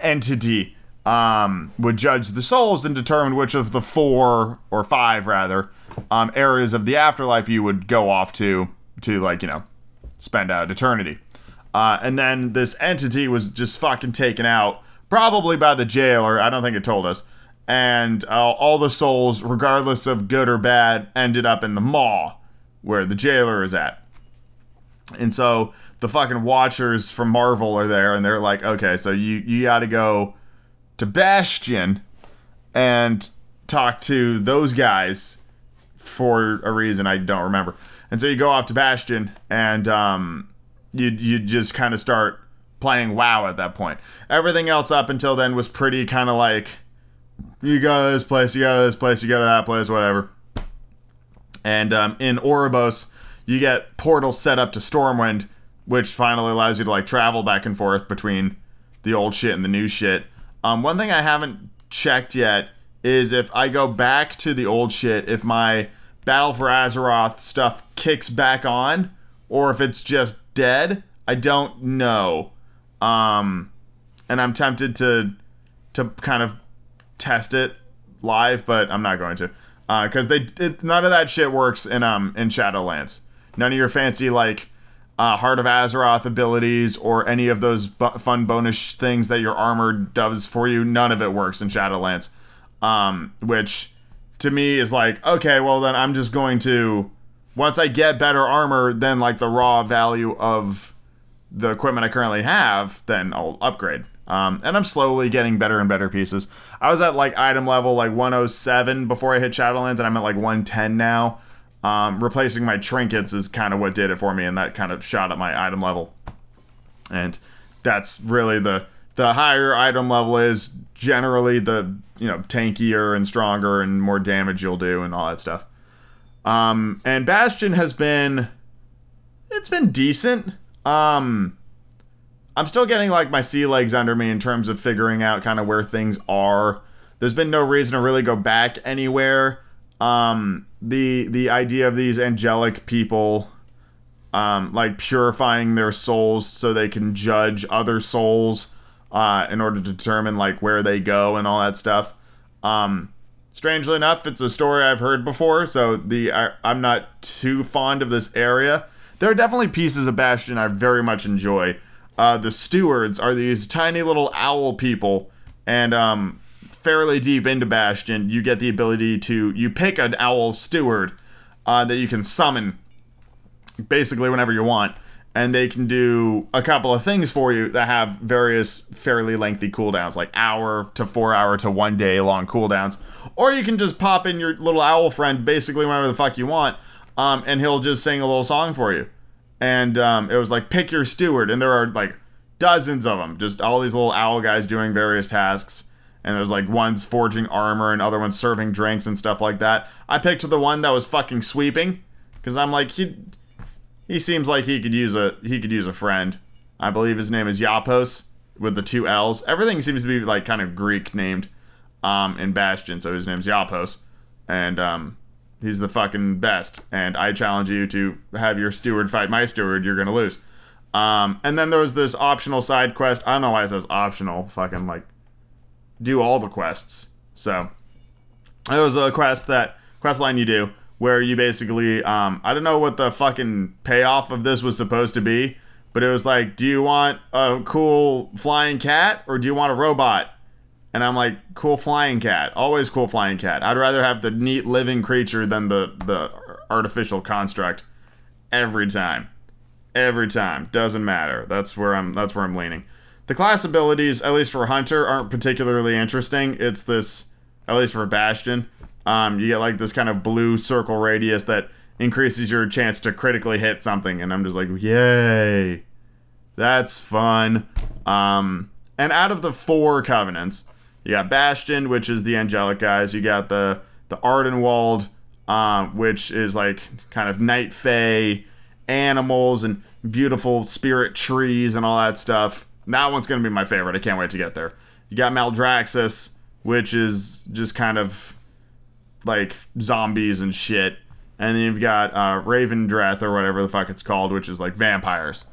entity um, would judge the souls and determine which of the four or five rather um, areas of the afterlife you would go off to to like you know spend out eternity. Uh, and then this entity was just fucking taken out, probably by the jailer. I don't think it told us. And uh, all the souls, regardless of good or bad, ended up in the maw, where the jailer is at. And so the fucking watchers from Marvel are there, and they're like, okay, so you you got to go to Bastion and talk to those guys for a reason I don't remember. And so you go off to Bastion, and um, you you just kind of start playing WoW at that point. Everything else up until then was pretty kind of like you go to this place, you go to this place, you go to that place, whatever. And um, in Oribos, you get portals set up to Stormwind, which finally allows you to like travel back and forth between the old shit and the new shit. Um, one thing I haven't checked yet is if I go back to the old shit, if my Battle for Azeroth stuff kicks back on, or if it's just dead. I don't know. Um, and I'm tempted to to kind of test it live, but I'm not going to because they it, none of that shit works in um in Shadowlands. None of your fancy like uh, Heart of Azeroth abilities or any of those bu- fun bonus things that your armor does for you. None of it works in Shadowlands. Um, which to me is like okay, well then I'm just going to once I get better armor than like the raw value of the equipment I currently have, then I'll upgrade. Um, and I'm slowly getting better and better pieces. I was at like item level like 107 before I hit Shadowlands, and I'm at like 110 now. Um, replacing my trinkets is kind of what did it for me, and that kind of shot up my item level. And that's really the the higher item level is generally the you know tankier and stronger and more damage you'll do and all that stuff. Um, and Bastion has been it's been decent. Um, I'm still getting like my sea legs under me in terms of figuring out kind of where things are. There's been no reason to really go back anywhere. Um, the the idea of these angelic people, um, like purifying their souls so they can judge other souls, uh, in order to determine like where they go and all that stuff. Um, strangely enough, it's a story I've heard before, so the I, I'm not too fond of this area. There are definitely pieces of Bastion I very much enjoy. Uh, the stewards are these tiny little owl people, and um, fairly deep into Bastion, you get the ability to you pick an owl steward uh, that you can summon basically whenever you want, and they can do a couple of things for you that have various fairly lengthy cooldowns, like hour to four hour to one day long cooldowns. Or you can just pop in your little owl friend basically whenever the fuck you want, um, and he'll just sing a little song for you. And um, it was like pick your steward, and there are like dozens of them, just all these little owl guys doing various tasks. And there's like one's forging armor and other ones serving drinks and stuff like that. I picked the one that was fucking sweeping because I'm like he he seems like he could use a he could use a friend. I believe his name is Yapos with the two L's. Everything seems to be like kind of Greek named um, in Bastion, so his name's Yapos, and um, he's the fucking best. And I challenge you to have your steward fight my steward. You're gonna lose. Um, and then there was this optional side quest. I don't know why it says optional. Fucking like do all the quests. So it was a quest that quest line you do where you basically um I don't know what the fucking payoff of this was supposed to be, but it was like, do you want a cool flying cat or do you want a robot? And I'm like, cool flying cat. Always cool flying cat. I'd rather have the neat living creature than the the artificial construct every time. Every time. Doesn't matter. That's where I'm that's where I'm leaning. The class abilities, at least for Hunter, aren't particularly interesting. It's this at least for Bastion. Um, you get like this kind of blue circle radius that increases your chance to critically hit something, and I'm just like, yay. That's fun. Um, and out of the four covenants, you got Bastion, which is the angelic guys. You got the the Ardenweald, um, which is like kind of night fae animals and beautiful spirit trees and all that stuff. That one's gonna be my favorite. I can't wait to get there. You got Maldraxxus, which is just kind of like zombies and shit. And then you've got uh, Revendreth or whatever the fuck it's called, which is like vampires.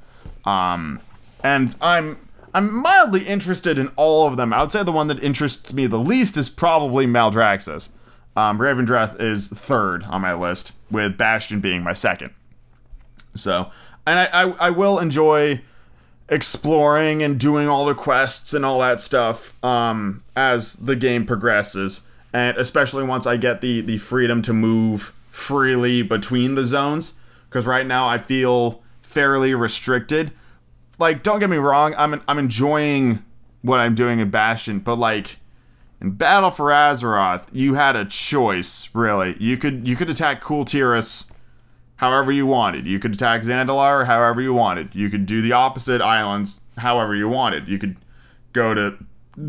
Um, and I'm I'm mildly interested in all of them. I would say the one that interests me the least is probably Maldraxxus. Um, Revendreth is third on my list, with Bastion being my second. So, and I, I, I will enjoy exploring and doing all the quests and all that stuff um, as the game progresses, and especially once I get the the freedom to move freely between the zones. Because right now I feel fairly restricted. Like, don't get me wrong, I'm I'm enjoying what I'm doing in Bastion, but like in Battle for Azeroth, you had a choice. Really, you could you could attack Kul Tiras however you wanted. You could attack Zandalar however you wanted. You could do the opposite islands however you wanted. You could go to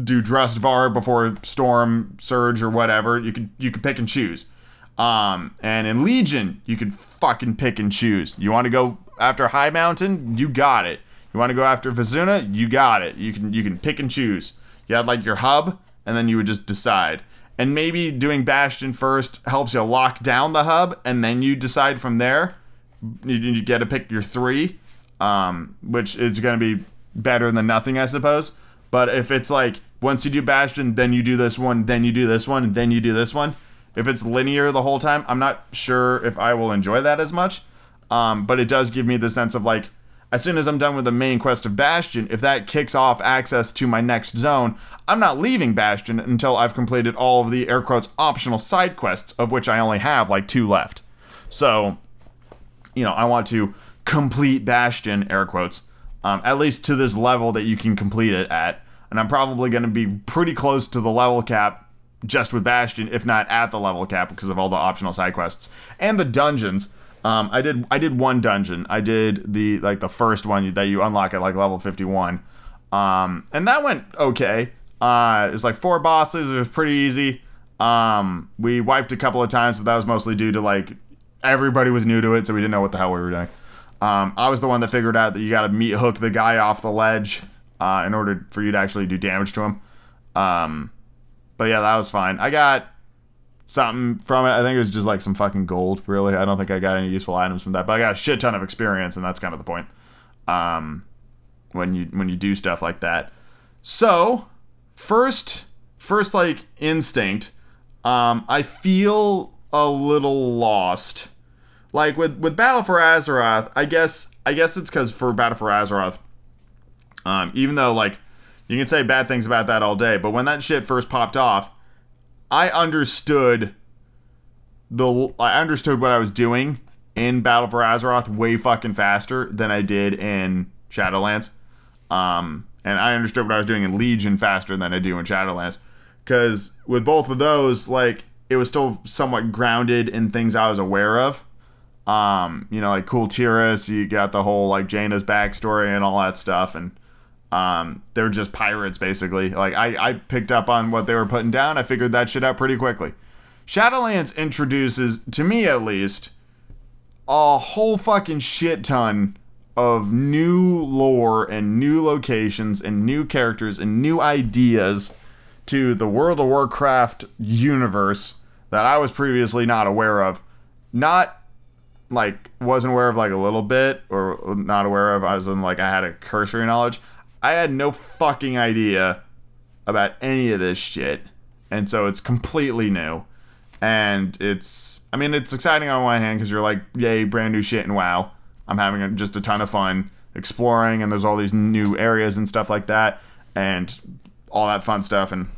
do Drustvar before Storm Surge or whatever. You could you could pick and choose. Um, and in Legion, you could fucking pick and choose. You want to go after Highmountain, You got it. You want to go after Vizuna? You got it. You can you can pick and choose. You had like your hub, and then you would just decide. And maybe doing Bastion first helps you lock down the hub, and then you decide from there. You, you get to pick your three, um, which is going to be better than nothing, I suppose. But if it's like once you do Bastion, then you do this one, then you do this one, then you do this one. If it's linear the whole time, I'm not sure if I will enjoy that as much. Um, but it does give me the sense of like, as soon as I'm done with the main quest of Bastion, if that kicks off access to my next zone, I'm not leaving Bastion until I've completed all of the air quotes optional side quests, of which I only have like two left. So, you know, I want to complete Bastion, air quotes, um, at least to this level that you can complete it at. And I'm probably going to be pretty close to the level cap just with Bastion, if not at the level cap because of all the optional side quests and the dungeons. Um, I did I did one dungeon. I did the like the first one that you unlock at like level 51. Um, and that went okay. Uh, it was like four bosses. It was pretty easy. Um, we wiped a couple of times, but that was mostly due to like everybody was new to it, so we didn't know what the hell we were doing. Um, I was the one that figured out that you got to meat hook the guy off the ledge uh, in order for you to actually do damage to him. Um, but yeah, that was fine. I got something from it. I think it was just like some fucking gold, really. I don't think I got any useful items from that, but I got a shit ton of experience, and that's kind of the point. Um, when you when you do stuff like that. So, first first like instinct, um, I feel a little lost. Like with with Battle for Azeroth, I guess I guess it's because for Battle for Azeroth, um, even though like you can say bad things about that all day, but when that shit first popped off, I understood the I understood what I was doing in Battle for Azeroth way fucking faster than I did in Shadowlands. Um, and I understood what I was doing in Legion faster than I do in Shadowlands. Because with both of those, like it was still somewhat grounded in things I was aware of. Um, you know, like Kul Tiras, you got the whole like Jaina's backstory and all that stuff, and um, they're just pirates basically. Like I, I picked up on what they were putting down. I figured that shit out pretty quickly. Shadowlands introduces, to me at least, a whole fucking shit ton of new lore and new locations and new characters and new ideas to the World of Warcraft universe that I was previously not aware of. Not like wasn't aware of like a little bit or not aware of. I was in like I had a cursory knowledge. I had no fucking idea about any of this shit. And so it's completely new. and it's I mean it's exciting on one hand because you're like yay brand new shit and wow I'm having just a ton of fun exploring and there's all these new areas and stuff like that and all that fun stuff and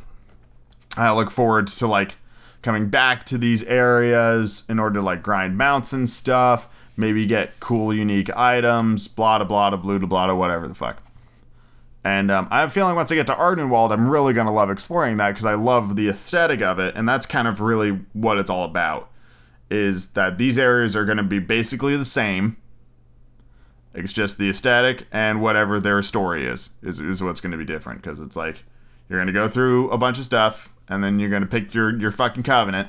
I look forward to like coming back to these areas in order to like grind mounts and stuff maybe get cool unique items blah blah blah blah blah blah whatever the fuck and um, I have a feeling once I get to Ardenweald, I'm really going to love exploring that because I love the aesthetic of it. And that's kind of really what it's all about is that these areas are going to be basically the same. It's just the aesthetic and whatever their story is, is, is what's going to be different. Because it's like you're going to go through a bunch of stuff and then you're going to pick your, your fucking covenant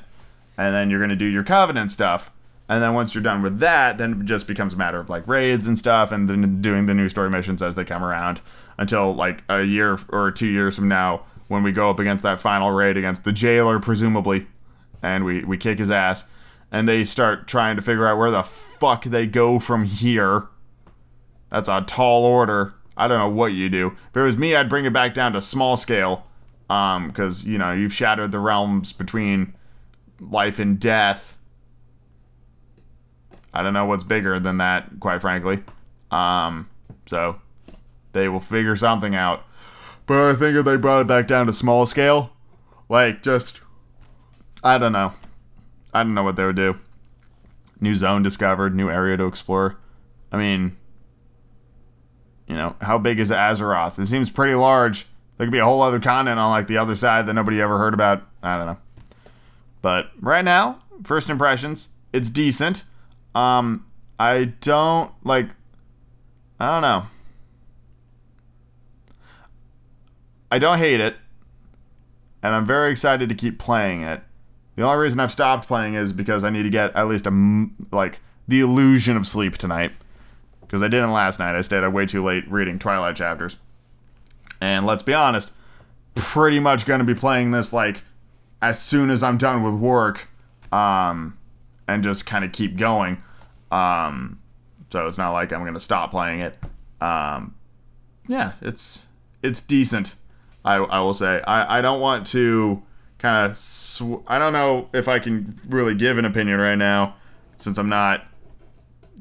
and then you're going to do your covenant stuff. And then once you're done with that, then it just becomes a matter of like raids and stuff and then doing the new story missions as they come around until like a year or two years from now when we go up against that final raid against the jailer, presumably, and we, we kick his ass. And they start trying to figure out where the fuck they go from here. That's a tall order. I don't know what you do. If it was me, I'd bring it back down to small scale. Um, because, you know, you've shattered the realms between life and death. I don't know what's bigger than that, quite frankly. Um, so they will figure something out. But I think if they brought it back down to small scale, like just, I don't know. I don't know what they would do. New zone discovered, new area to explore. I mean, you know, how big is Azeroth? It seems pretty large. There could be a whole other continent on like the other side that nobody ever heard about. I don't know. But right now, first impressions, it's decent. Um, I don't like. I don't know. I don't hate it, and I'm very excited to keep playing it. The only reason I've stopped playing is because I need to get at least a like the illusion of sleep tonight. Because I didn't last night. I stayed up way too late reading Twilight chapters. And let's be honest, pretty much going to be playing this like as soon as I'm done with work, um, and just kind of keep going. Um, so it's not like I'm going to stop playing it. Um, yeah, it's it's decent. I, I will say. I, I don't want to kind of. Sw- I don't know if I can really give an opinion right now since I'm not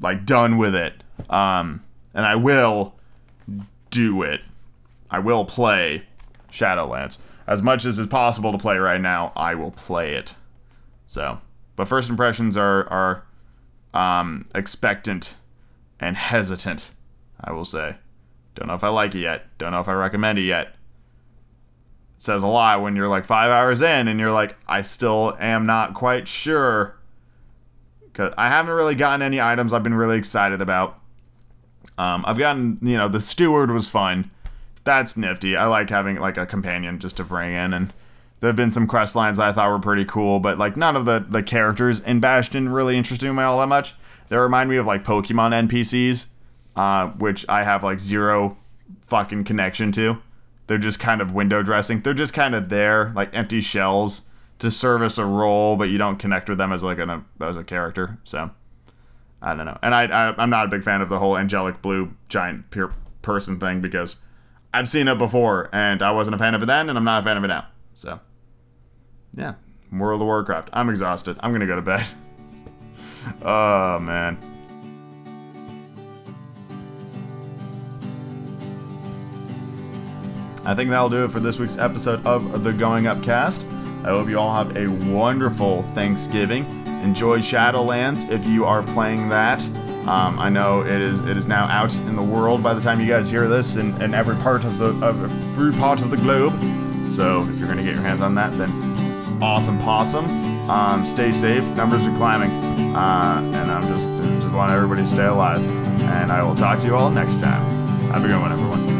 like done with it. Um, and I will do it. I will play Shadowlands. As much as is possible to play right now, I will play it. So, but first impressions are are um, expectant and hesitant. I will say. Don't know if I like it yet. Don't know if I recommend it yet says a lot when you're like five hours in and you're like, I still am not quite sure. Cause I haven't really gotten any items I've been really excited about. Um, I've gotten, you know, the steward was fun. That's nifty. I like having like a companion just to bring in, and there have been some quest lines I thought were pretty cool, but like none of the the characters in Bastion really interested me all that much. They remind me of like Pokemon NPCs, uh, which I have like zero fucking connection to. They're just kind of window dressing. They're just kind of there, like empty shells to service a role, but you don't connect with them as like an as a character. So I don't know. And I, I am not a big fan of the whole angelic blue giant pure person thing because I've seen it before and I wasn't a fan of it then, and I'm not a fan of it now. So yeah, World of Warcraft. I'm exhausted. I'm gonna go to bed. oh man. I think that'll do it for this week's episode of the Going Up Cast. I hope you all have a wonderful Thanksgiving. Enjoy Shadowlands if you are playing that. Um, I know it is it is now out in the world by the time you guys hear this in, in every part of the of every part of the globe. So if you're gonna get your hands on that, then awesome possum. Um, stay safe. Numbers are climbing, uh, and I'm just just want everybody to stay alive. And I will talk to you all next time. Have a good one, everyone.